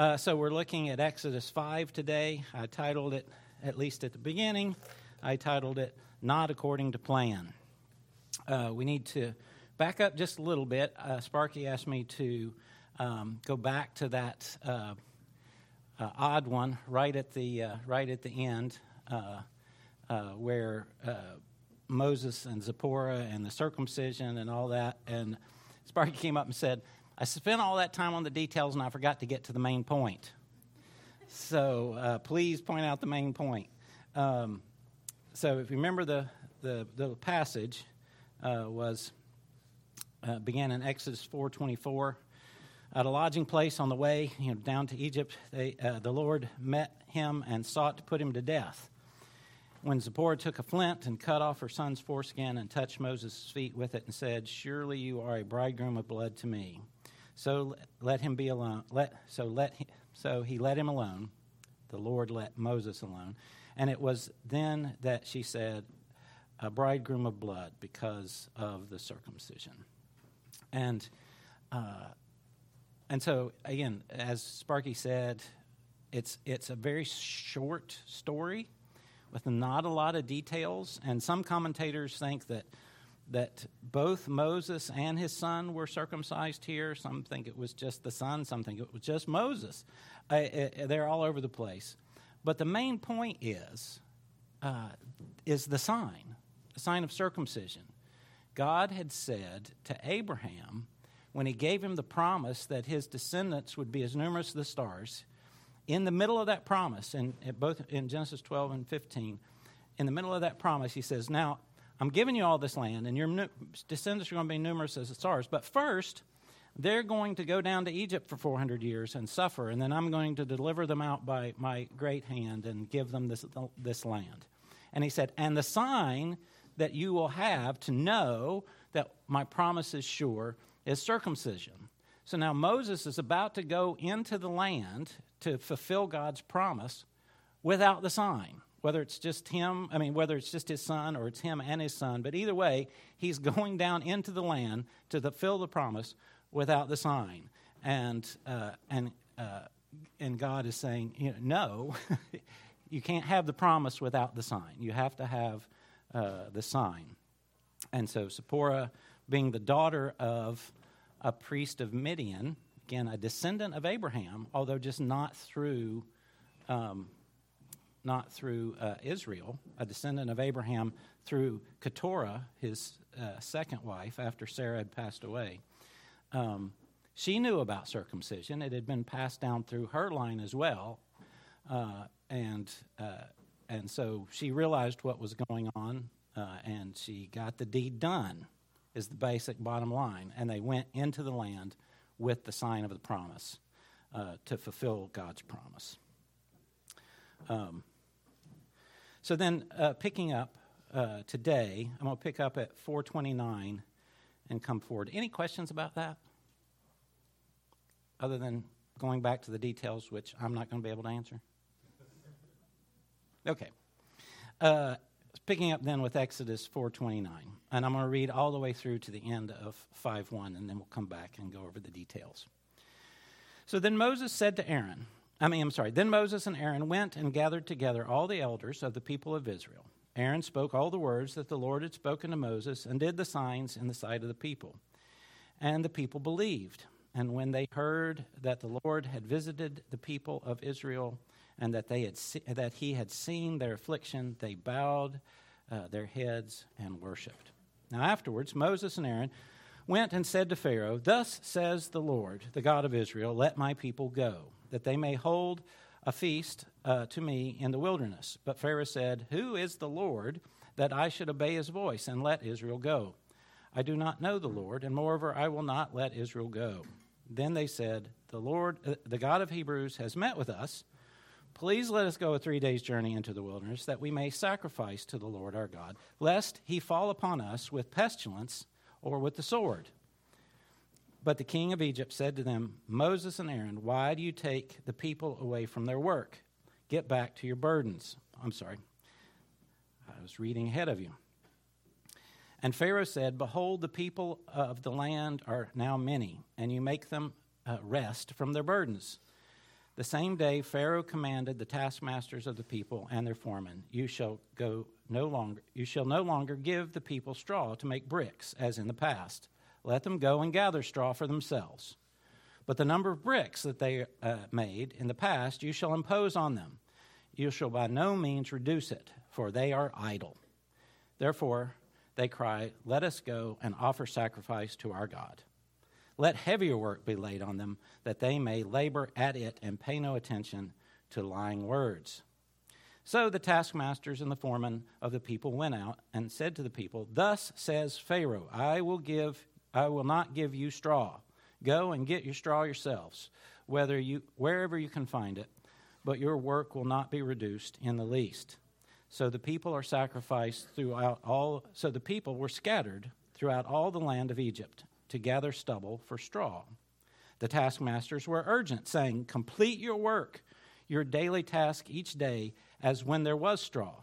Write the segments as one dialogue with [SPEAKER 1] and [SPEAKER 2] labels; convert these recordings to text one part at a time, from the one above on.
[SPEAKER 1] Uh, so we're looking at Exodus 5 today. I titled it, at least at the beginning, I titled it Not According to Plan. Uh, we need to back up just a little bit. Uh, Sparky asked me to um, go back to that uh, uh, odd one right at the, uh, right at the end where Moses and Zipporah and the circumcision and all that. And Sparky came up and said, I spent all that time on the details and I forgot to get to the main point. So uh, please point out the main point. Um, so if you remember the, the, the passage uh, was uh, began in Exodus 4:24. At a lodging place on the way you know, down to Egypt, they, uh, the Lord met him and sought to put him to death. When Zipporah took a flint and cut off her son's foreskin and touched Moses' feet with it and said, Surely you are a bridegroom of blood to me. So let him be alone. Let, so, let, so he let him alone. The Lord let Moses alone. And it was then that she said, A bridegroom of blood because of the circumcision. And, uh, and so, again, as Sparky said, it's, it's a very short story with not a lot of details. And some commentators think that that both Moses and his son were circumcised here. Some think it was just the son, some think it was just Moses. Uh, uh, they're all over the place. But the main point is, uh, is the sign, the sign of circumcision. God had said to Abraham, when he gave him the promise that his descendants would be as numerous as the stars, in the middle of that promise, in, both in Genesis 12 and 15, in the middle of that promise, he says, Now I'm giving you all this land, and your descendants are going to be numerous as the stars. But first, they're going to go down to Egypt for 400 years and suffer, and then I'm going to deliver them out by my great hand and give them this, this land. And he said, And the sign that you will have to know that my promise is sure is circumcision. So now Moses is about to go into the land to fulfill God's promise without the sign whether it's just him, I mean, whether it's just his son or it's him and his son, but either way, he's going down into the land to fulfill the promise without the sign. And, uh, and, uh, and God is saying, you know, no, you can't have the promise without the sign. You have to have uh, the sign. And so Zipporah, being the daughter of a priest of Midian, again, a descendant of Abraham, although just not through. Um, not through uh, Israel, a descendant of Abraham, through Keturah, his uh, second wife, after Sarah had passed away. Um, she knew about circumcision. It had been passed down through her line as well. Uh, and, uh, and so she realized what was going on, uh, and she got the deed done, is the basic bottom line. And they went into the land with the sign of the promise uh, to fulfill God's promise. Um, so then, uh, picking up uh, today, I'm going to pick up at 429 and come forward. Any questions about that? Other than going back to the details, which I'm not going to be able to answer? Okay. Uh, picking up then with Exodus 4:29, and I'm going to read all the way through to the end of 5:1, and then we'll come back and go over the details. So then Moses said to Aaron, I mean, I'm sorry. Then Moses and Aaron went and gathered together all the elders of the people of Israel. Aaron spoke all the words that the Lord had spoken to Moses and did the signs in the sight of the people. And the people believed. And when they heard that the Lord had visited the people of Israel and that, they had se- that he had seen their affliction, they bowed uh, their heads and worshiped. Now, afterwards, Moses and Aaron went and said to Pharaoh, Thus says the Lord, the God of Israel, let my people go that they may hold a feast uh, to me in the wilderness. But Pharaoh said, Who is the Lord that I should obey his voice and let Israel go? I do not know the Lord, and moreover, I will not let Israel go. Then they said, The Lord, uh, the God of Hebrews, has met with us. Please let us go a three days' journey into the wilderness, that we may sacrifice to the Lord our God, lest he fall upon us with pestilence or with the sword. But the king of Egypt said to them, Moses and Aaron, why do you take the people away from their work? Get back to your burdens. I'm sorry. I was reading ahead of you. And Pharaoh said, Behold, the people of the land are now many, and you make them uh, rest from their burdens. The same day Pharaoh commanded the taskmasters of the people and their foremen, you shall go no longer you shall no longer give the people straw to make bricks as in the past. Let them go and gather straw for themselves. But the number of bricks that they uh, made in the past you shall impose on them. You shall by no means reduce it, for they are idle. Therefore they cry, Let us go and offer sacrifice to our God. Let heavier work be laid on them, that they may labor at it and pay no attention to lying words. So the taskmasters and the foremen of the people went out and said to the people, Thus says Pharaoh, I will give I will not give you straw. Go and get your straw yourselves, whether you wherever you can find it, but your work will not be reduced in the least. So the people are sacrificed throughout all so the people were scattered throughout all the land of Egypt to gather stubble for straw. The taskmasters were urgent, saying, Complete your work, your daily task each day, as when there was straw.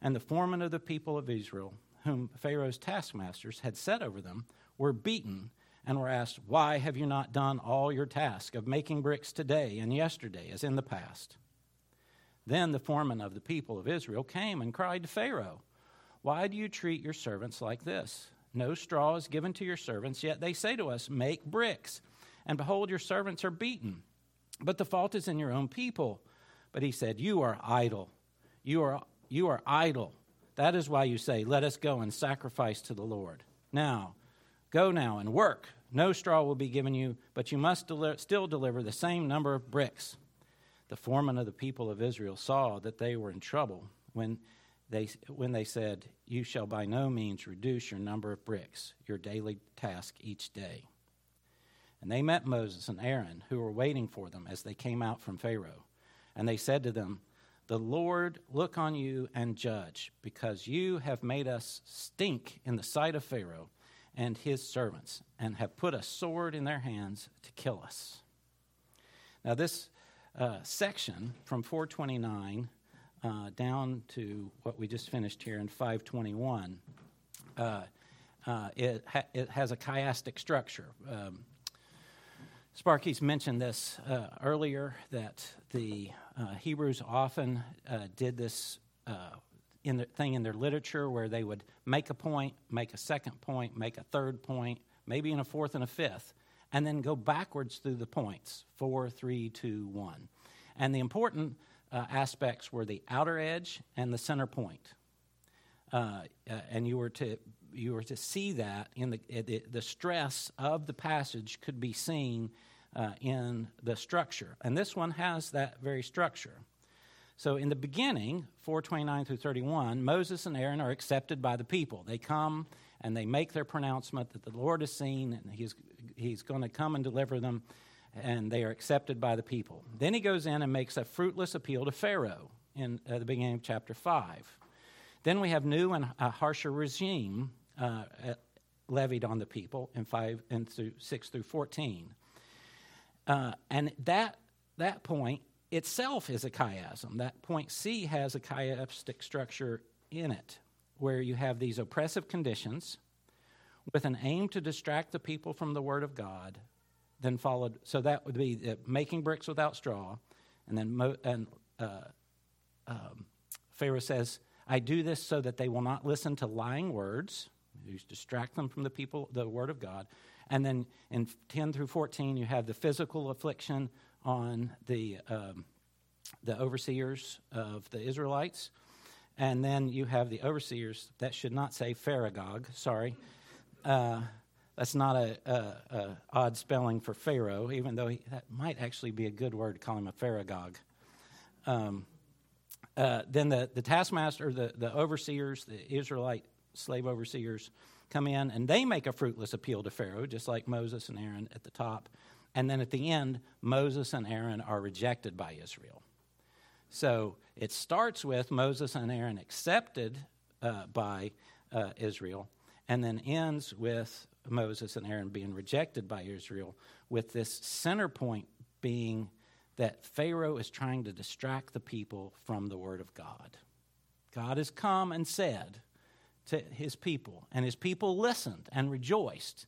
[SPEAKER 1] And the foreman of the people of Israel, whom Pharaoh's taskmasters had set over them, were beaten and were asked, Why have you not done all your task of making bricks today and yesterday, as in the past? Then the foreman of the people of Israel came and cried to Pharaoh, Why do you treat your servants like this? No straw is given to your servants, yet they say to us, Make bricks. And behold, your servants are beaten. But the fault is in your own people. But he said, You are idle. You are, you are idle. That is why you say, Let us go and sacrifice to the Lord. Now, go now and work. No straw will be given you, but you must deli- still deliver the same number of bricks. The foreman of the people of Israel saw that they were in trouble when they, when they said, You shall by no means reduce your number of bricks, your daily task each day. And they met Moses and Aaron, who were waiting for them as they came out from Pharaoh. And they said to them, The Lord look on you and judge, because you have made us stink in the sight of Pharaoh and his servants, and have put a sword in their hands to kill us. Now, this uh, section from 429 uh, down to what we just finished here in 521, uh, uh, it, ha- it, has a chiastic structure. Um, Sparky's mentioned this uh, earlier that the uh, Hebrews often did this in the thing in their literature where they would make a point, make a second point, make a third point, maybe in a fourth and a fifth, and then go backwards through the points four, three, two, one. And the important uh, aspects were the outer edge and the center point. Uh, uh, and you were to you were to see that in the the, the stress of the passage could be seen uh, in the structure, and this one has that very structure. So in the beginning, 429 through 31, Moses and Aaron are accepted by the people. They come and they make their pronouncement that the Lord is seen and he's, he's going to come and deliver them and they are accepted by the people. Then he goes in and makes a fruitless appeal to Pharaoh in uh, the beginning of chapter 5. Then we have new and a harsher regime uh, levied on the people in 5 and through 6 through 14. Uh, and that, that point itself is a chiasm. That point C has a chiastic structure in it, where you have these oppressive conditions with an aim to distract the people from the Word of God then followed, so that would be uh, making bricks without straw. And then Mo, and, uh, um, Pharaoh says, I do this so that they will not listen to lying words, you distract them from the people, the word of God. And then in 10 through 14, you have the physical affliction on the, um, the overseers of the Israelites. And then you have the overseers, that should not say Pharagog, sorry. Uh, that's not a, a, a, odd spelling for Pharaoh, even though he, that might actually be a good word to call him a Pharagog. Um, uh, then the, the taskmaster, the, the overseers, the Israelite slave overseers come in and they make a fruitless appeal to Pharaoh, just like Moses and Aaron at the top. And then at the end, Moses and Aaron are rejected by Israel. So it starts with Moses and Aaron accepted uh, by uh, Israel, and then ends with Moses and Aaron being rejected by Israel, with this center point being that Pharaoh is trying to distract the people from the Word of God. God has come and said to his people, and his people listened and rejoiced.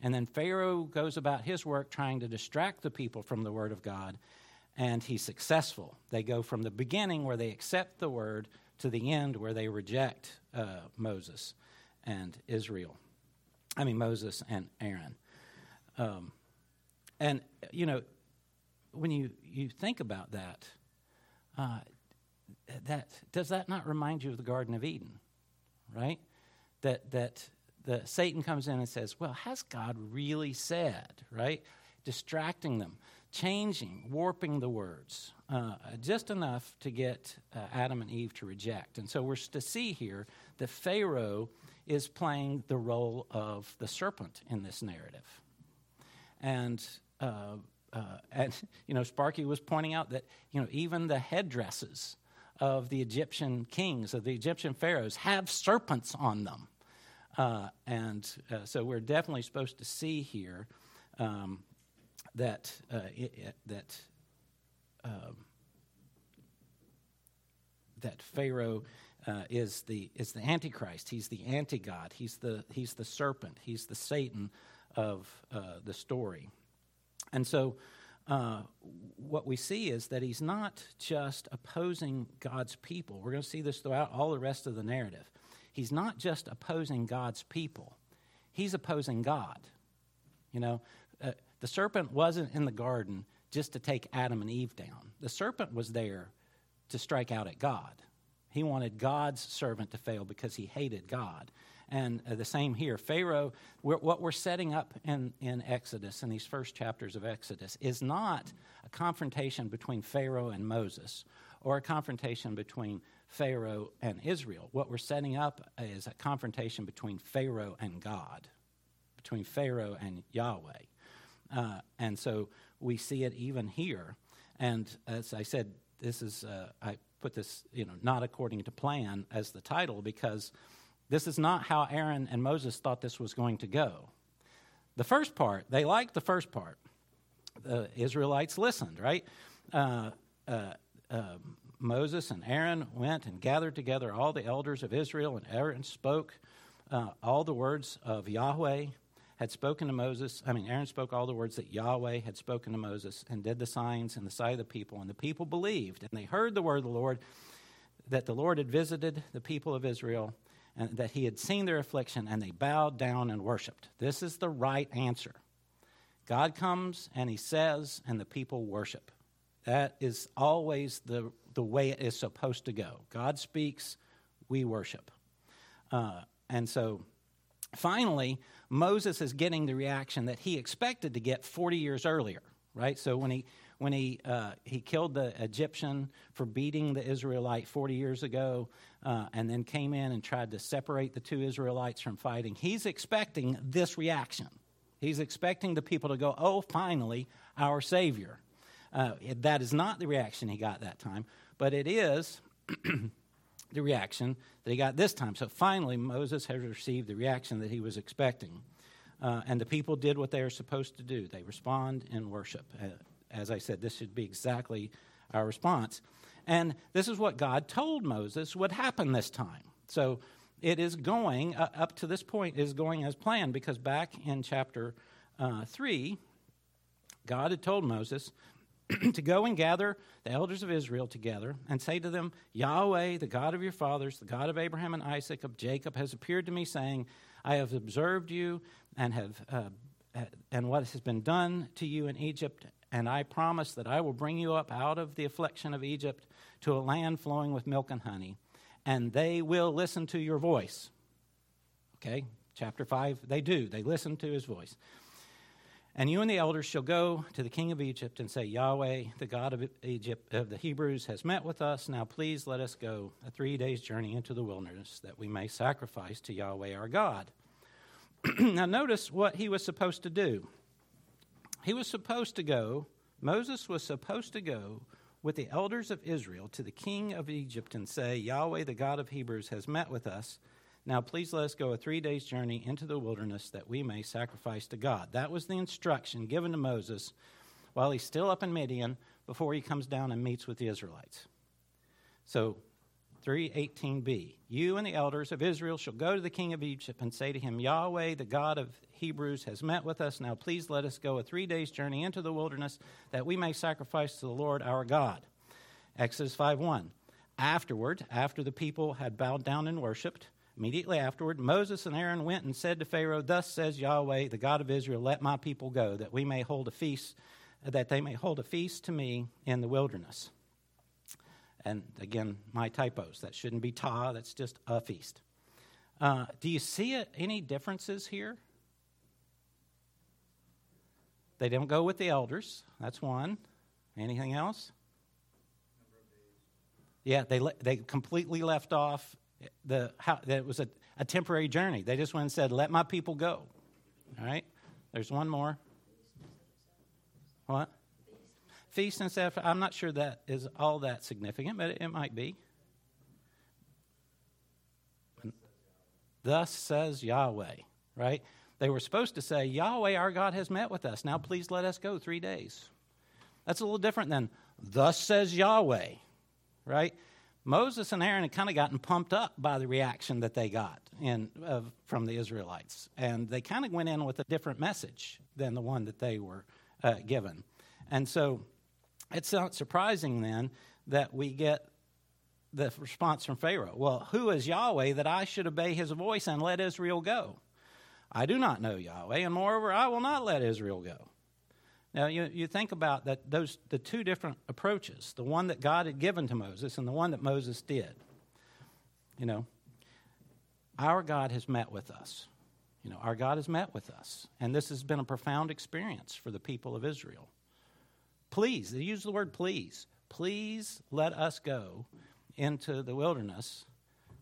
[SPEAKER 1] And then Pharaoh goes about his work trying to distract the people from the Word of God. and he's successful. They go from the beginning where they accept the word to the end where they reject uh, Moses and Israel. I mean, Moses and Aaron. Um, and, you know, when you, you think about that, uh, that does that not remind you of the Garden of Eden, right? That, that the, Satan comes in and says, Well, has God really said, right? Distracting them, changing, warping the words, uh, just enough to get uh, Adam and Eve to reject. And so we're to see here that Pharaoh is playing the role of the serpent in this narrative. And, uh, uh, and you know, Sparky was pointing out that, you know, even the headdresses of the Egyptian kings, of the Egyptian pharaohs, have serpents on them. Uh, and uh, so we're definitely supposed to see here um, that, uh, it, it, that, um, that Pharaoh uh, is, the, is the Antichrist. He's the anti God. He's the, he's the serpent. He's the Satan of uh, the story. And so uh, what we see is that he's not just opposing God's people. We're going to see this throughout all the rest of the narrative. He's not just opposing God's people, he's opposing God. You know, uh, the serpent wasn't in the garden just to take Adam and Eve down, the serpent was there to strike out at God. He wanted God's servant to fail because he hated God. And uh, the same here. Pharaoh, we're, what we're setting up in, in Exodus, in these first chapters of Exodus, is not a confrontation between Pharaoh and Moses or a confrontation between Pharaoh and Israel. What we're setting up is a confrontation between Pharaoh and God, between Pharaoh and Yahweh. Uh, and so we see it even here. And as I said, this is, uh, I put this, you know, not according to plan as the title because this is not how Aaron and Moses thought this was going to go. The first part, they liked the first part. The Israelites listened, right? Uh, uh, uh, Moses and Aaron went and gathered together all the elders of Israel, and Aaron spoke uh, all the words of Yahweh had spoken to Moses. I mean, Aaron spoke all the words that Yahweh had spoken to Moses and did the signs in the sight of the people. And the people believed, and they heard the word of the Lord that the Lord had visited the people of Israel and that he had seen their affliction, and they bowed down and worshiped. This is the right answer. God comes and he says, and the people worship. That is always the, the way it is supposed to go. God speaks, we worship. Uh, and so finally, Moses is getting the reaction that he expected to get 40 years earlier, right? So when he when he, uh, he killed the Egyptian for beating the Israelite 40 years ago, uh, and then came in and tried to separate the two Israelites from fighting, he's expecting this reaction. He's expecting the people to go, Oh, finally, our Savior. Uh, that is not the reaction he got that time, but it is the reaction that he got this time. So finally, Moses has received the reaction that he was expecting. Uh, and the people did what they are supposed to do. They respond in worship. Uh, as I said, this should be exactly our response. And this is what God told Moses would happen this time. So it is going, uh, up to this point, is going as planned because back in chapter uh, 3, God had told Moses to go and gather the elders of Israel together and say to them, Yahweh, the God of your fathers, the God of Abraham and Isaac, of Jacob, has appeared to me, saying, I have observed you and have. Uh, and what has been done to you in Egypt, and I promise that I will bring you up out of the affliction of Egypt to a land flowing with milk and honey, and they will listen to your voice. Okay, chapter 5, they do. They listen to his voice. And you and the elders shall go to the king of Egypt and say, Yahweh, the God of Egypt of the Hebrews, has met with us. Now please let us go a three days' journey into the wilderness that we may sacrifice to Yahweh our God. now notice what he was supposed to do. He was supposed to go, Moses was supposed to go with the elders of Israel to the king of Egypt and say, Yahweh, the God of Hebrews, has met with us. Now please let us go a three days' journey into the wilderness that we may sacrifice to God. That was the instruction given to Moses while he's still up in Midian before he comes down and meets with the Israelites. So 318b. You and the elders of Israel shall go to the king of Egypt and say to him, Yahweh, the God of Hebrews, has met with us. Now please let us go a three days' journey into the wilderness that we may sacrifice to the Lord our God. Exodus 5 1. Afterward, after the people had bowed down and worshipped, immediately afterward, Moses and Aaron went and said to Pharaoh, Thus says Yahweh, the God of Israel, let my people go, that we may hold a feast, that they may hold a feast to me in the wilderness. And again, my typos. That shouldn't be ta, that's just a feast. Uh, do you see it, any differences here? They don't go with the elders. That's one. Anything else? Yeah, they, they completely left off the how, that was a, a temporary journey. They just went and said, "Let my people go." All right. There's one more. What? Feast and stuff. I'm not sure that is all that significant, but it, it might be. Thus says Yahweh. Right? They were supposed to say, Yahweh, our God, has met with us. Now please let us go three days. That's a little different than, Thus says Yahweh right? Moses and Aaron had kind of gotten pumped up by the reaction that they got in, uh, from the Israelites. And they kind of went in with a different message than the one that they were uh, given. And so it's not surprising then that we get the response from Pharaoh Well, who is Yahweh that I should obey his voice and let Israel go? I do not know Yahweh, and moreover, I will not let Israel go. Now, you, you think about that those the two different approaches, the one that God had given to Moses and the one that Moses did. You know, our God has met with us. You know, our God has met with us. And this has been a profound experience for the people of Israel. Please, they use the word please. Please let us go into the wilderness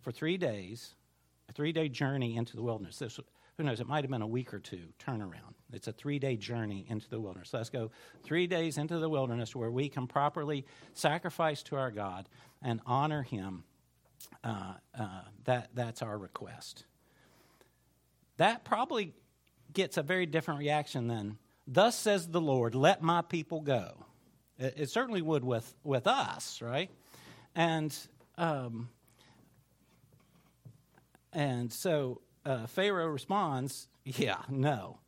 [SPEAKER 1] for three days, a three day journey into the wilderness. This, who knows, it might have been a week or two turnaround. It's a three day journey into the wilderness. Let's go three days into the wilderness where we can properly sacrifice to our God and honor Him. Uh, uh, that, that's our request. That probably gets a very different reaction than, Thus says the Lord, let my people go. It, it certainly would with, with us, right? And, um, and so uh, Pharaoh responds, Yeah, no.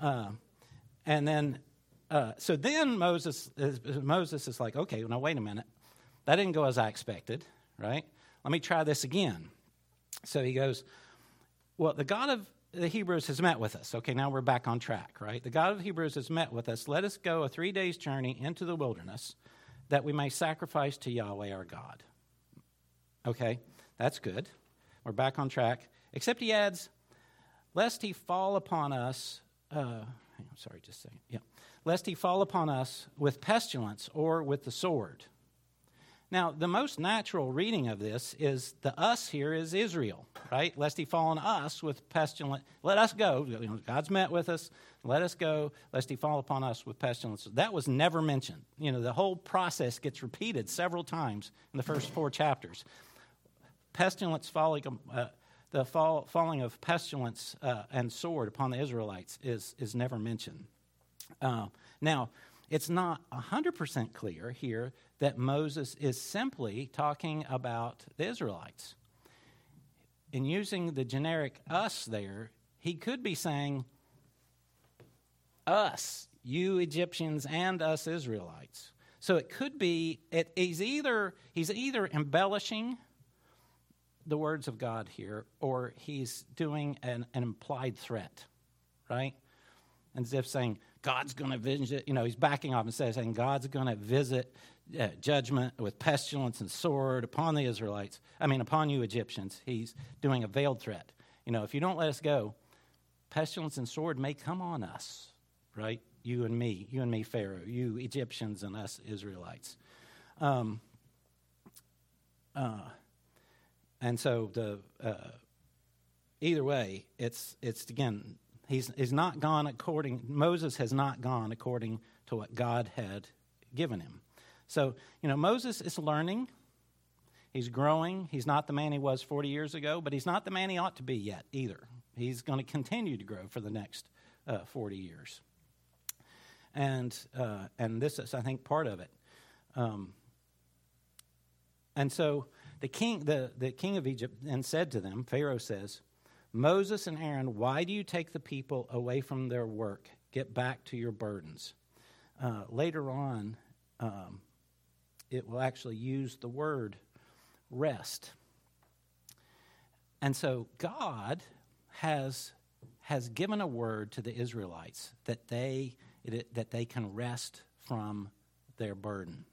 [SPEAKER 1] Uh, and then, uh, so then Moses is, Moses is like, Okay, now wait a minute. That didn't go as I expected, right? Let me try this again. So he goes, Well, the God of the Hebrews has met with us. Okay, now we're back on track, right? The God of the Hebrews has met with us. Let us go a three days journey into the wilderness that we may sacrifice to Yahweh our God. Okay, that's good. We're back on track. Except he adds, lest he fall upon us, uh, I'm sorry, just a second. Yeah. Lest he fall upon us with pestilence or with the sword. Now, the most natural reading of this is the us here is Israel, right? Lest he fall on us with pestilence. Let us go. God's met with us. Let us go, lest he fall upon us with pestilence. That was never mentioned. You know, the whole process gets repeated several times in the first four chapters. Pestilence falling, uh, the fall, falling of pestilence uh, and sword upon the Israelites is, is never mentioned. Uh, now, it's not 100% clear here that Moses is simply talking about the Israelites. In using the generic us there, he could be saying, us, you Egyptians and us Israelites. So it could be, it, he's, either, he's either embellishing the words of God here, or he's doing an, an implied threat, right? And as if saying, God's going to visit, you know, he's backing off and says, and God's going to visit uh, judgment with pestilence and sword upon the Israelites. I mean, upon you Egyptians. He's doing a veiled threat. You know, if you don't let us go, pestilence and sword may come on us, right? You and me, you and me, Pharaoh, you Egyptians and us Israelites. Um, uh, and so the uh, either way, it's it's again he's he's not gone according Moses has not gone according to what God had given him. So you know Moses is learning. He's growing. He's not the man he was 40 years ago, but he's not the man he ought to be yet either. He's going to continue to grow for the next uh, 40 years. And, uh, and this is, I think, part of it. Um, and so the king, the, the king of Egypt then said to them, Pharaoh says, Moses and Aaron, why do you take the people away from their work? Get back to your burdens. Uh, later on, um, it will actually use the word rest. And so God has, has given a word to the Israelites that they, that they can rest from their burden,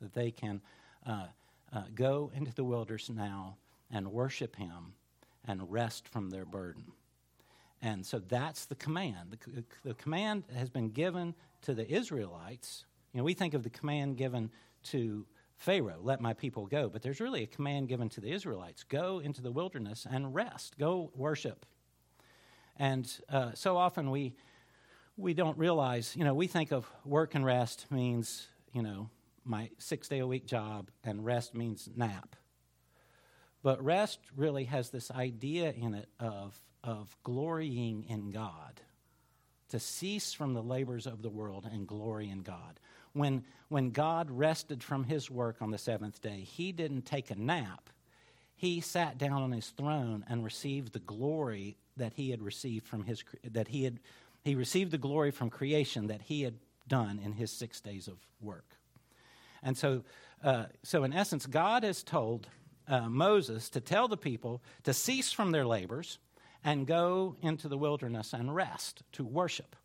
[SPEAKER 1] that they can uh, uh, go into the wilderness now and worship Him and rest from their burden. And so that's the command. The, the, command has been given to the Israelites. You know, we think of the command given to Pharaoh, let my people go. But there's really a command given to the Israelites go into the wilderness and rest, go worship. And uh, so often we, we don't realize, you know, we think of work and rest means, you know, my six day a week job, and rest means nap. But rest really has this idea in it of, of glorying in God, to cease from the labors of the world and glory in God. When, when God rested from his work on the seventh day, he didn't take a nap. He sat down on his throne and received the glory that he had received from his that he had he received the glory from creation that he had done in his six days of work. And so, uh, so in essence, God has told uh, Moses to tell the people to cease from their labors and go into the wilderness and rest to worship.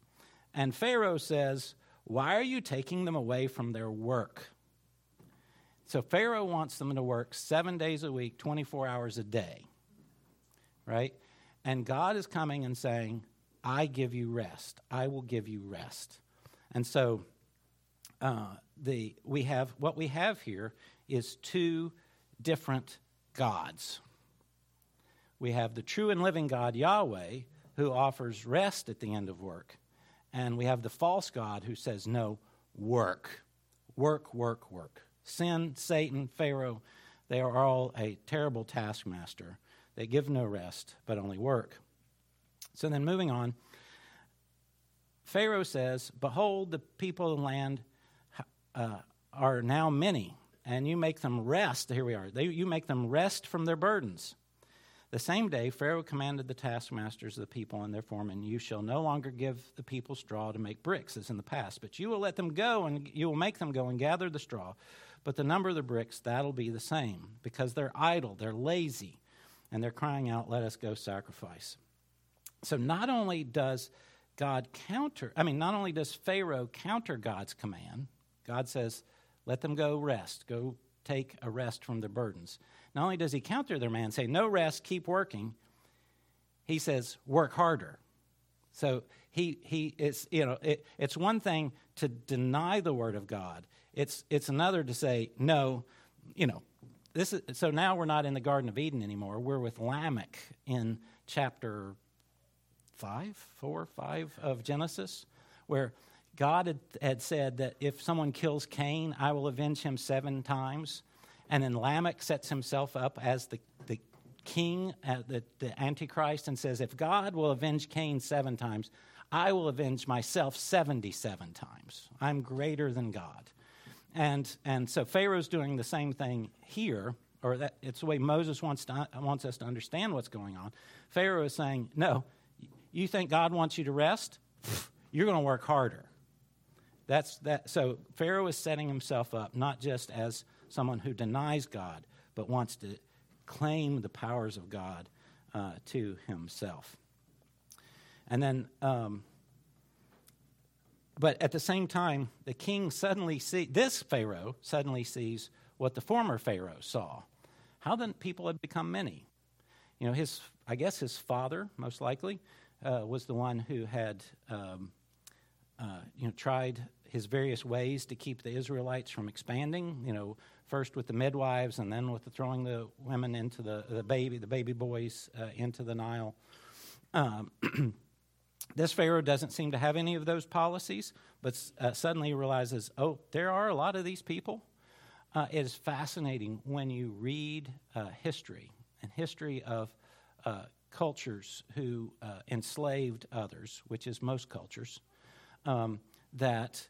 [SPEAKER 1] And Pharaoh says, Why are you taking them away from their work? So Pharaoh wants them to work seven days a week, 24 hours a day, right? And God is coming and saying, I give you rest. I will give you rest. And so uh, the, we have, what we have here is two different gods. We have the true and living God, Yahweh, who offers rest at the end of work. And we have the false God who says, no, work. Work, work, work. Sin, Satan, Pharaoh, they are all a terrible taskmaster. They give no rest, but only work. So then, moving on, Pharaoh says, Behold, the people of the land uh, are now many, and you make them rest. Here we are. They, you make them rest from their burdens. The same day, Pharaoh commanded the taskmasters of the people and their foremen, You shall no longer give the people straw to make bricks, as in the past, but you will let them go, and you will make them go and gather the straw. But the number of the bricks, that'll be the same, because they're idle, they're lazy, and they're crying out, Let us go sacrifice. So not only does God counter, I mean, not only does Pharaoh counter God's command, God says, let them go rest, go take a rest from their burdens. Not only does he counter their man, say, no rest, keep working, he says, work harder. So he, he it's, you know, it, it's one thing to deny the word of God. It's, it's another to say, no, you know, this is, so now we're not in the Garden of Eden anymore. We're with Lamech in chapter five, four, five of Genesis, where God had, had said that if someone kills Cain, I will avenge him seven times. And then Lamech sets himself up as the, the king, uh, the, the Antichrist, and says, If God will avenge Cain seven times, I will avenge myself 77 times. I'm greater than God. And, and so Pharaoh's doing the same thing here, or that, it's the way Moses wants, to, wants us to understand what's going on. Pharaoh is saying, No, you think God wants you to rest? You're going to work harder. That's that. So Pharaoh is setting himself up not just as someone who denies God, but wants to claim the powers of God uh, to himself. And then, um, but at the same time, the king suddenly see this Pharaoh suddenly sees what the former Pharaoh saw. How the people had become many. You know, his I guess his father, most likely, uh, was the one who had um, uh, you know, tried his various ways to keep the Israelites from expanding. You know, first with the midwives, and then with the throwing the women into the, the baby, the baby boys uh, into the Nile. Um, this Pharaoh doesn't seem to have any of those policies, but uh, suddenly realizes, oh, there are a lot of these people. Uh, it is fascinating when you read uh, history and history of uh, cultures who enslaved others, which is most cultures um, that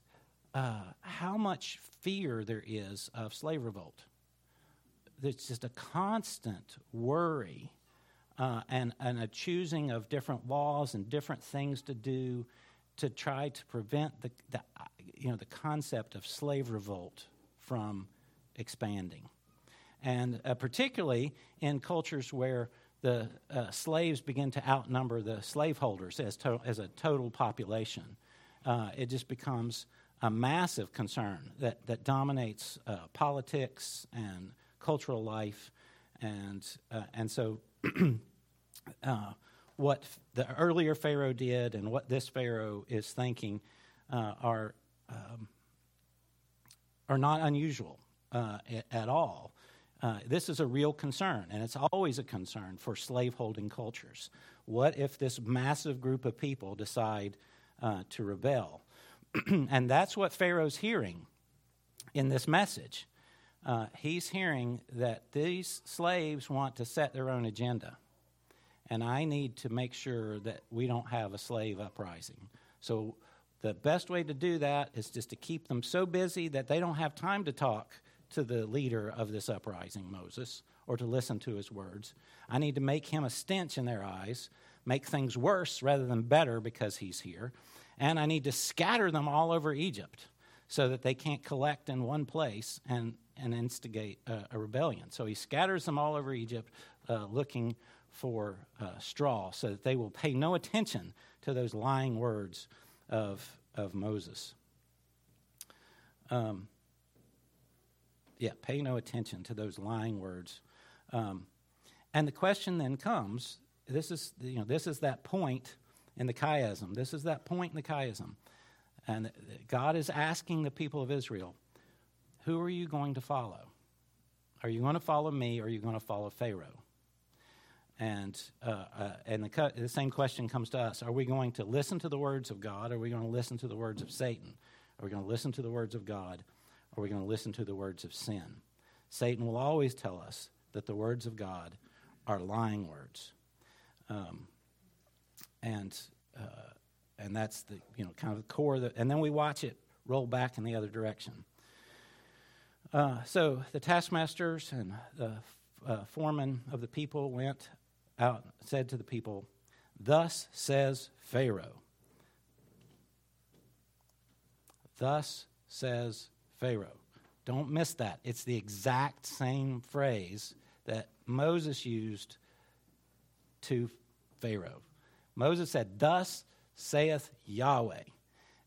[SPEAKER 1] uh, how much fear there is of slave revolt. there's just a constant worry uh, and, and a choosing of different laws and different things to do to try to prevent the, the, you know, the concept of slave revolt from expanding. And uh, particularly in cultures where the uh, slaves begin to outnumber the slaveholders as, to- as a total population, uh, it just becomes a massive concern that, that dominates uh, politics and cultural life. And, uh, and so, uh, what the earlier Pharaoh did and what this Pharaoh is thinking uh, are, um, are not unusual uh, at all. Uh, this is a real concern, and it's always a concern for slaveholding cultures. What if this massive group of people decide to rebel? and that's what Pharaoh's hearing in this message. Uh, he's hearing that these slaves want to set their own agenda. And I need to make sure that we don't have a slave uprising. So, the best way to do that is just to keep them so busy that they don't have time to talk to the leader of this uprising, Moses, or to listen to his words. I need to make him a stench in their eyes, make things worse rather than better because he's here and I need to scatter them all over Egypt so that they can't collect in one place and, and instigate a, a rebellion. So he scatters them all over Egypt uh, looking for uh, straw so that they will pay no attention to those lying words of, of Moses. Um, yeah, pay no attention to those lying words. Um, and the question then comes this is, you know, this is that point in the chiasm. This is that point in the chiasm. And God is asking the people of Israel, who are you going to follow? Are you going to follow me or are you going to follow Pharaoh? And, uh, uh, and the, the, same question comes to us Are we going to listen to the words of God or are we going to listen to the words of Satan? Are we going to listen to the words of God or are we going to listen to the words of sin? Satan will always tell us that the words of God are lying words. Um, and uh, and that's the you know kind of the core. Of The, and then we watch it roll back in the other direction. Uh, so the taskmasters and the uh, foreman of the people went out and said to the people, "Thus says Pharaoh." Thus says Pharaoh. Don't miss that. It's the exact same phrase that Moses used to Pharaoh. Moses said, Thus saith Yahweh.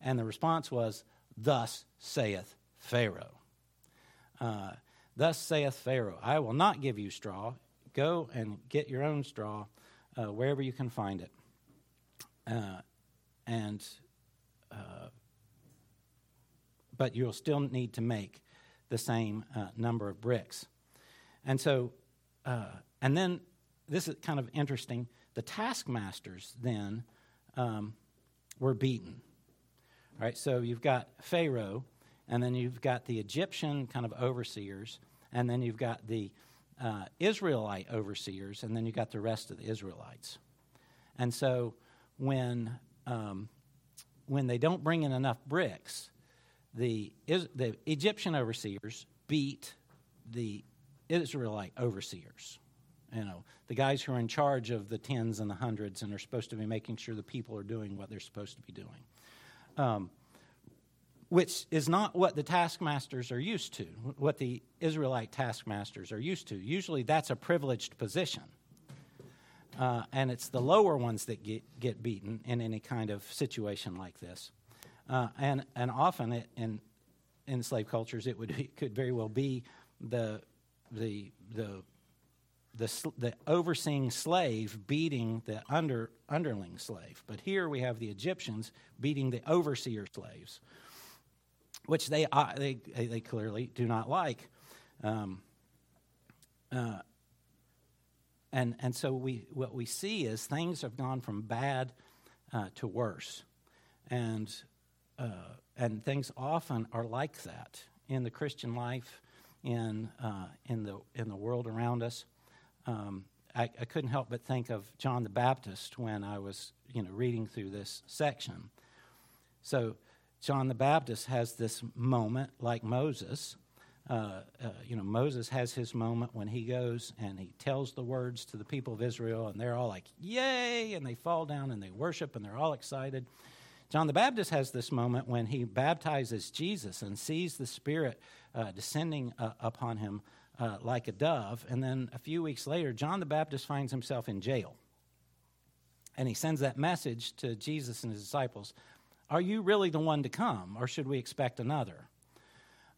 [SPEAKER 1] And the response was, Thus saith Pharaoh. Uh, Thus saith Pharaoh, I will not give you straw. Go and get your own straw uh, wherever you can find it. Uh, and, uh, but you'll still need to make the same uh, number of bricks. And so, uh, and then this is kind of interesting the taskmasters then um, were beaten. All right, so you've got Pharaoh, and then you've got the Egyptian kind of overseers, and then you've got the uh, Israelite overseers, and then you've got the rest of the Israelites. And so when, um, when they don't bring in enough bricks, the, the Egyptian overseers beat the Israelite overseers you know, the guys who are in charge of the tens and the hundreds and are supposed to be making sure the people are doing what they're supposed to be doing. Um, which is not what the taskmasters are used to, what the Israelite taskmasters are used to. Usually that's a privileged position. Uh, and it's the lower ones that get, get beaten in any kind of situation like this. Uh, and, and often it, in, in slave cultures, it, would, it could very well be the, the, the the, the overseeing slave beating the under, underling slave. But here we have the Egyptians beating the overseer slaves, which they, uh, they, they clearly do not like. Um, uh, and, and so we, what we see is things have gone from bad uh, to worse. And, uh, and things often are like that in the Christian life, in, uh, in, the, in the world around us um, I, I, couldn't help but think of John the Baptist when I was, you know, reading through this section. So John the Baptist has this moment, like Moses, uh, uh, you know, Moses has his moment when he goes and he tells the words to the people of Israel, and they're all like, Yay! And they fall down and they worship and they're all excited. John the Baptist has this moment when he baptizes Jesus and sees the Spirit uh, descending uh, upon him uh, like a dove. And then a few weeks later, John the Baptist finds himself in jail. And he sends that message to Jesus and his disciples Are you really the one to come, or should we expect another?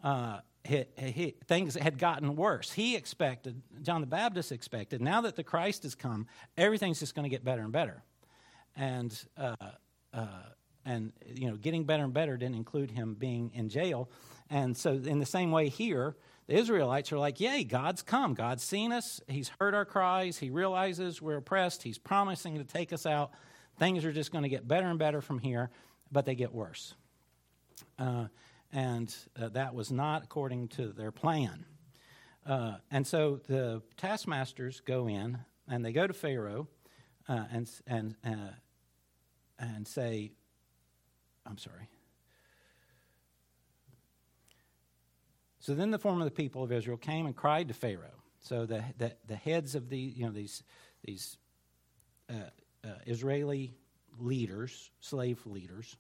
[SPEAKER 1] Uh, he, he, things had gotten worse. He expected, John the Baptist expected, now that the Christ has come, everything's just going to get better and better. And, uh, uh, and, you know, getting better and better didn't include him being in jail. And so, in the same way here, the Israelites are like, Yay, God's come. God's seen us. He's heard our cries. He realizes we're oppressed. He's promising to take us out. Things are just going to get better and better from here, but they get worse. Uh, and uh, that was not according to their plan. Uh, and so the taskmasters go in and they go to Pharaoh uh, and, and, uh, and say, I'm sorry. So then the form of the people of Israel came and cried to Pharaoh. So the, the, the heads of the, you know, these, these uh, uh, Israeli leaders, slave leaders,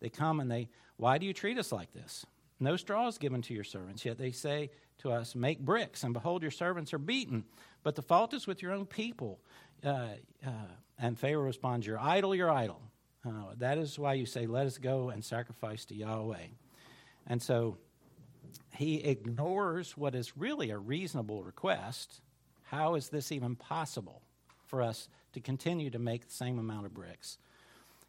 [SPEAKER 1] they come and they, why do you treat us like this? No straw is given to your servants, yet they say to us, Make bricks, and behold, your servants are beaten. But the fault is with your own people. Uh, uh, and Pharaoh responds, You're idle, you're idle. Uh, that is why you say, Let us go and sacrifice to Yahweh. And so he ignores what is really a reasonable request. How is this even possible for us to continue to make the same amount of bricks?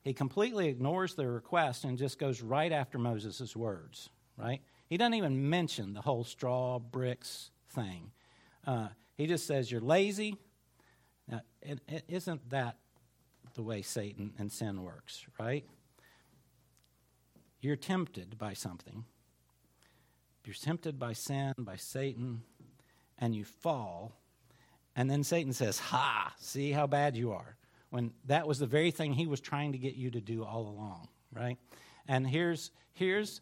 [SPEAKER 1] He completely ignores the request and just goes right after Moses' words, right? He doesn't even mention the whole straw bricks thing. Uh, he just says, You're lazy. Now, it, it isn't that the way Satan and sin works, right? You're tempted by something. You're tempted by sin, by Satan, and you fall. And then Satan says, Ha, see how bad you are when that was the very thing he was trying to get you to do all along, right? And here's here's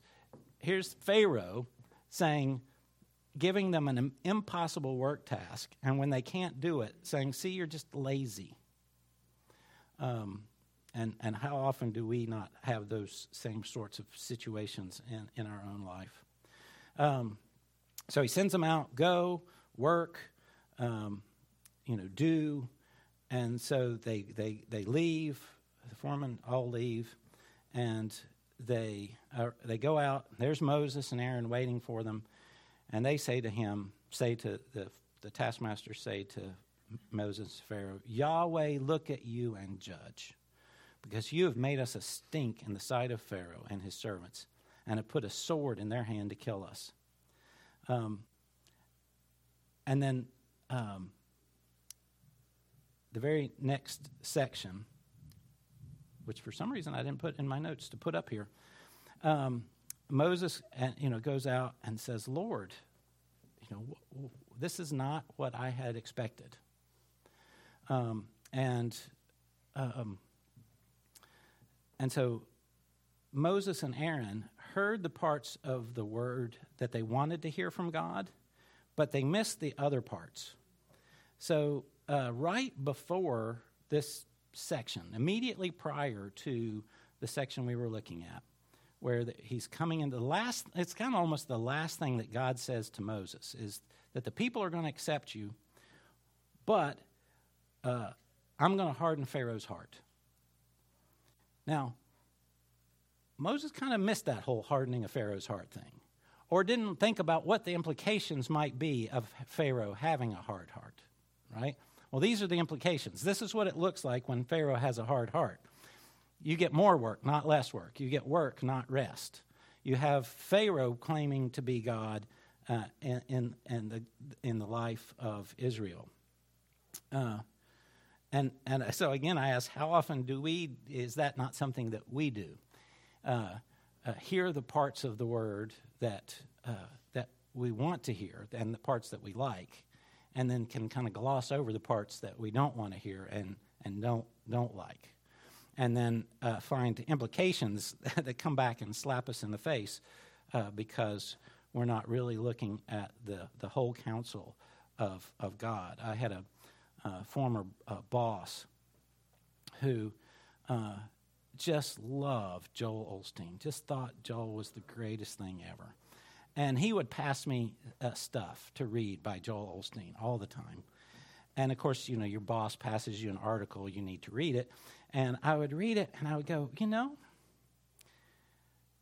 [SPEAKER 1] here's Pharaoh saying giving them an impossible work task, and when they can't do it, saying, "See, you're just lazy." Um, and and how often do we not have those same sorts of situations in in our own life? Um, so he sends them out, go work, um, you know, do, and so they, they, they leave, the foremen all leave, and they, are, they go out. There's Moses and Aaron waiting for them, and they say to him, say to the, the taskmasters, say to Moses, Pharaoh, Yahweh, look at you and judge, because you have made us a stink in the sight of Pharaoh and his servants, and have put a sword in their hand to kill us. Um, and then um, the very next section, which for some reason I didn't put in my notes to put up here, um, Moses, uh, you know, goes out and says, "Lord, you know, this is not what I had expected." Um, and um, and so Moses and Aaron heard the parts of the word that they wanted to hear from God, but they missed the other parts. So uh, right before this section, immediately prior to the section we were looking at, where the, he's coming into the last, it's kind of almost the last thing that God says to Moses is that the people are going to accept you, but uh, I'm going to harden Pharaoh's heart. Now, Moses kind of missed that whole hardening of Pharaoh's heart thing, or didn't think about what the implications might be of Pharaoh having a hard heart, right? Well, these are the implications. This is what it looks like when Pharaoh has a hard heart. You get more work, not less work. You get work, not rest. You have Pharaoh claiming to be God uh, in, in, in, the, in the life of Israel. Uh, and, and so again, I ask, how often do we, is that not something that we do? Uh, uh, hear the parts of the word that, uh, that we want to hear and the parts that we like, and then can kind of gloss over the parts that we don't want to hear and, and don't, don't like. And then uh, find implications that come back and slap us in the face uh, because we're not really looking at the, the whole counsel of, of God. I had a uh, former boss who uh, just loved Joel Osteen, just thought Joel was the greatest thing ever. And he would pass me uh, stuff to read by Joel Osteen all the time. And of course, you know, your boss passes you an article, you need to read it. And I would read it and I would go, you know,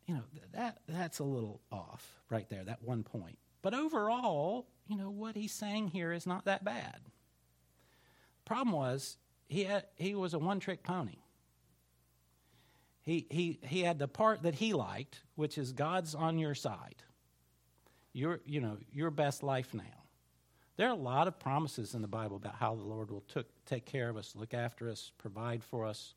[SPEAKER 1] you know, that that's a little off right there, that one point. But overall, you know, what he's saying here is not that bad. Problem was, he had, he was a one-trick pony. He, he, he had the part that he liked, which is God's on your side. Your, you know, your best life now. There are a lot of promises in the Bible about how the Lord will took, take care of us, look after us, provide for us.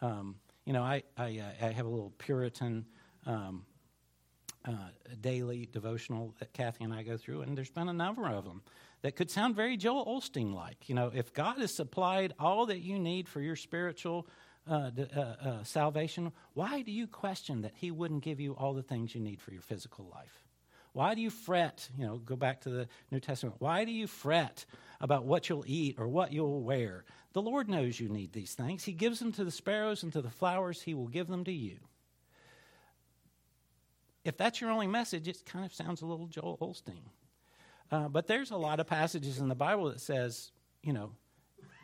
[SPEAKER 1] Um, you know, I, I, uh, I, have a little Puritan um, uh, daily devotional that Kathy and I go through, and there's been a number of them that could sound very Joel Osteen like. You know, if God has supplied all that you need for your spiritual uh, uh, uh, salvation, why do you question that He wouldn't give you all the things you need for your physical life? Why do you fret? You know, go back to the New Testament. Why do you fret about what you'll eat or what you'll wear? The Lord knows you need these things. He gives them to the sparrows and to the flowers, He will give them to you. If that's your only message, it kind of sounds a little Joel Osteen. Uh, but there's a lot of passages in the Bible that says, you know,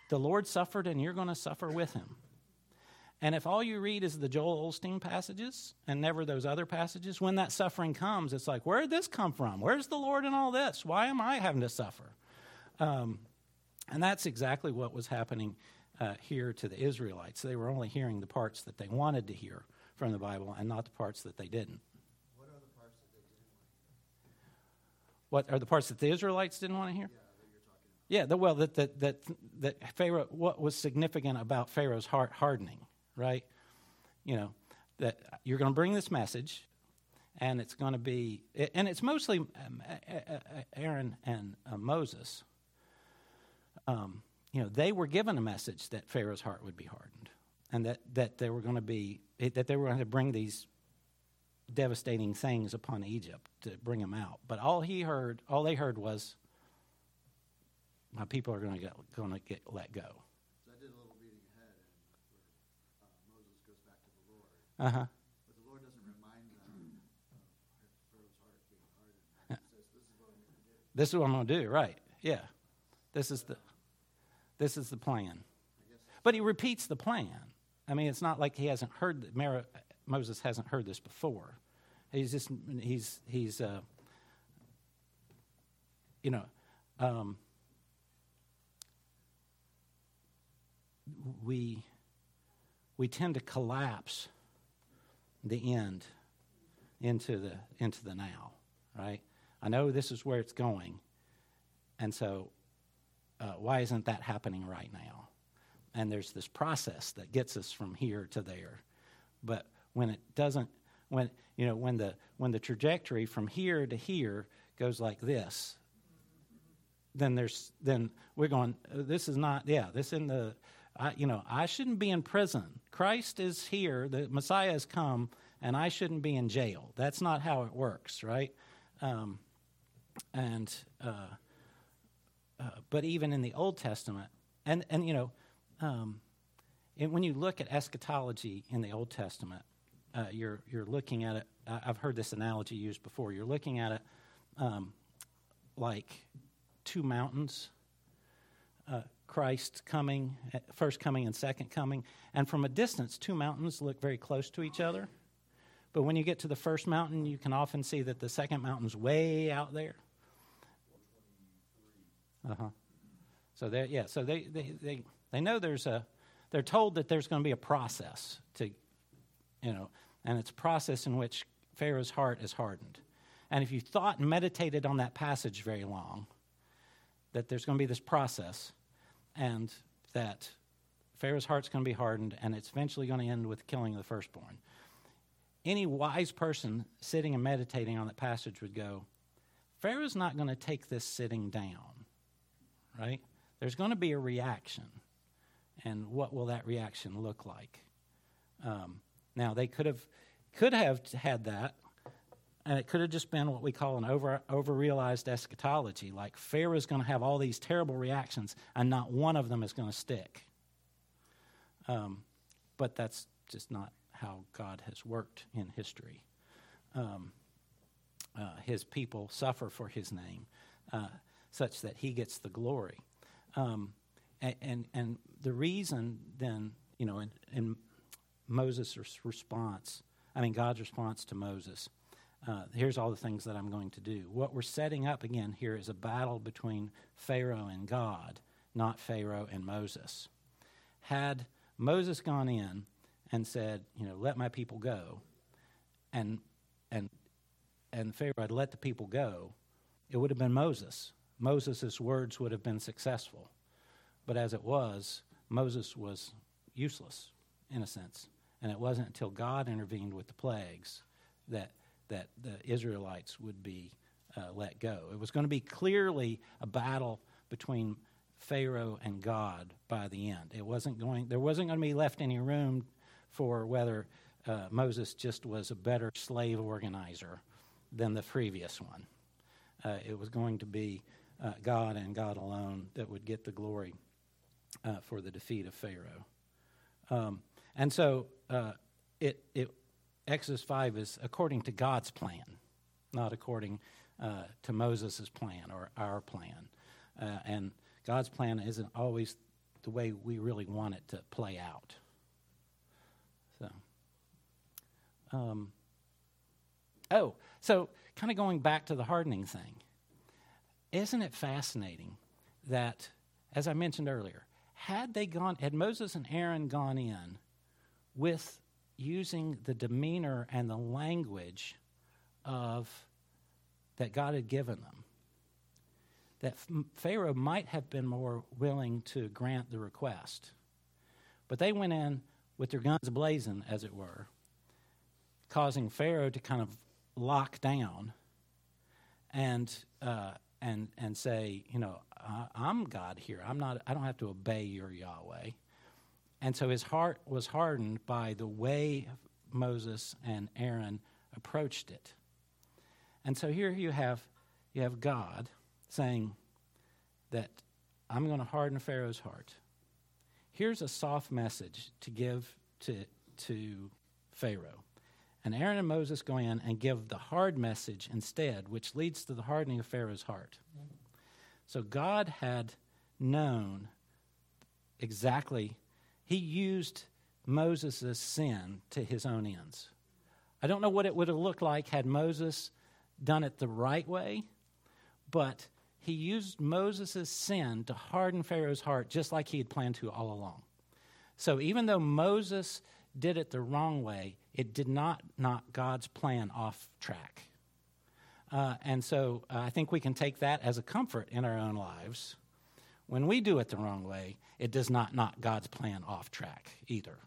[SPEAKER 1] the Lord suffered and you're going to suffer with him. And if all you read is the Joel Osteen passages and never those other passages, when that suffering comes, it's like, where did this come from? Where's the Lord in all this? Why am I having to suffer? Um, and that's exactly what was happening uh, here to the Israelites. They were only hearing the parts that they wanted to hear from the Bible and not the parts that they didn't.
[SPEAKER 2] What are the parts that they didn't want
[SPEAKER 1] What are the parts that the Israelites didn't want to hear?
[SPEAKER 2] Yeah, that you're talking about.
[SPEAKER 1] Yeah, the, well, that, that, that, that Pharaoh, what was significant about Pharaoh's heart hardening? Right? You know, that you're going to bring this message, and it's going to be, and it's mostly um, Aaron and uh, Moses. Um, you know, they were given a message that Pharaoh's heart would be hardened, and that, that they were going to be, that they were going to bring these devastating things upon Egypt to bring him out. But all he heard, all they heard was, my people are going to get, going to get let go.
[SPEAKER 2] Uh huh. But the Lord doesn't remind them of Pharaoh's heart being hardened. He says, "This is what I'm going to do."
[SPEAKER 1] This is what I'm going to do. Right? Yeah. This is the this is the plan. But he repeats the plan. I mean, it's not like he hasn't heard Mar- Moses hasn't heard this before. He's just he's he's uh, you know um, we we tend to collapse the end into the into the now, right? I know this is where it's going, and so uh, why isn't that happening right now? And there's this process that gets us from here to there, but when it doesn't, when you know when the when the trajectory from here to here goes like this, then there's then we're going. This is not yeah. This in the I, you know, I shouldn't be in prison. Christ is here, the Messiah has come, and I shouldn't be in jail. That's not how it works, right? Um, and uh, uh, but even in the Old Testament, and and you know, um, when you look at eschatology in the Old Testament, uh, you're you're looking at it. I've heard this analogy used before. You're looking at it um, like two mountains. Uh, Christ coming, first coming and second coming. And from a distance, two mountains look very close to each other. But when you get to the first mountain, you can often see that the second mountain's way out there. Uh huh. So they, yeah, so they, they, they, they know there's a, they're told that there's going to be a process to, you know, and it's a process in which Pharaoh's heart is hardened. And if you thought and meditated on that passage very long, that there's going to be this process, and that Pharaoh's heart's going to be hardened, and it's eventually going to end with killing the firstborn. Any wise person sitting and meditating on that passage would go, Pharaoh's not going to take this sitting down, right? There's going to be a reaction. And what will that reaction look like? Um, now, they could have, could have had that and it could have just been what we call an over overrealized eschatology. Like Pharaoh's going to have all these terrible reactions, and not one of them is going to stick. Um, but that's just not how God has worked in history. Um, uh, his people suffer for his name, uh, such that he gets the glory. Um, and, and, and the reason then, you know, in, in Moses' response, I mean, God's response to Moses, uh, here's all the things that I'm going to do. What we're setting up again here is a battle between Pharaoh and God, not Pharaoh and Moses. Had Moses gone in and said, you know, let my people go, and and and Pharaoh had let the people go, it would have been Moses. Moses' words would have been successful. But as it was, Moses was useless, in a sense. And it wasn't until God intervened with the plagues that, that the Israelites would be uh, let go. It was going to be clearly a battle between Pharaoh and God by the end. It wasn't going, there wasn't going to be left any room for whether uh, Moses just was a better slave organizer than the previous one. Uh, it was going to be uh, God and God alone that would get the glory uh, for the defeat of Pharaoh. Um, and so uh, it, it, Exodus 5 is according to God's plan, not according uh, to Moses' plan or our plan. Uh, and God's plan isn't always the way we really want it to play out. So, um, oh, so kind of going back to the hardening thing. Isn't it fascinating that, as I mentioned earlier, had they gone, had Moses and Aaron gone in with using the demeanor and the language of that God had given them, that Pharaoh might have been more willing to grant the request. But they went in with their guns blazing, as it were, causing Pharaoh to kind of lock down and uh, and and say, you know, I'm God here. I'm not. I don't have to obey your Yahweh. And so his heart was hardened by the way Moses and Aaron approached it. And so here you have you have God saying that I'm going to harden Pharaoh's heart. Here's a soft message to give to to Pharaoh. And Aaron and Moses go in and give the hard message instead, which leads to the hardening of Pharaoh's heart. So God had known exactly, he used Moses' sin to his own ends. I don't know what it would have looked like had Moses done it the right way, but he used Moses' sin to harden Pharaoh's heart just like he had planned to all along. So even though Moses did it the wrong way, it did not knock God's plan off track. Uh, and so uh, I think we can take that as a comfort in our own lives. When we do it the wrong way, it does not knock God's plan off track either.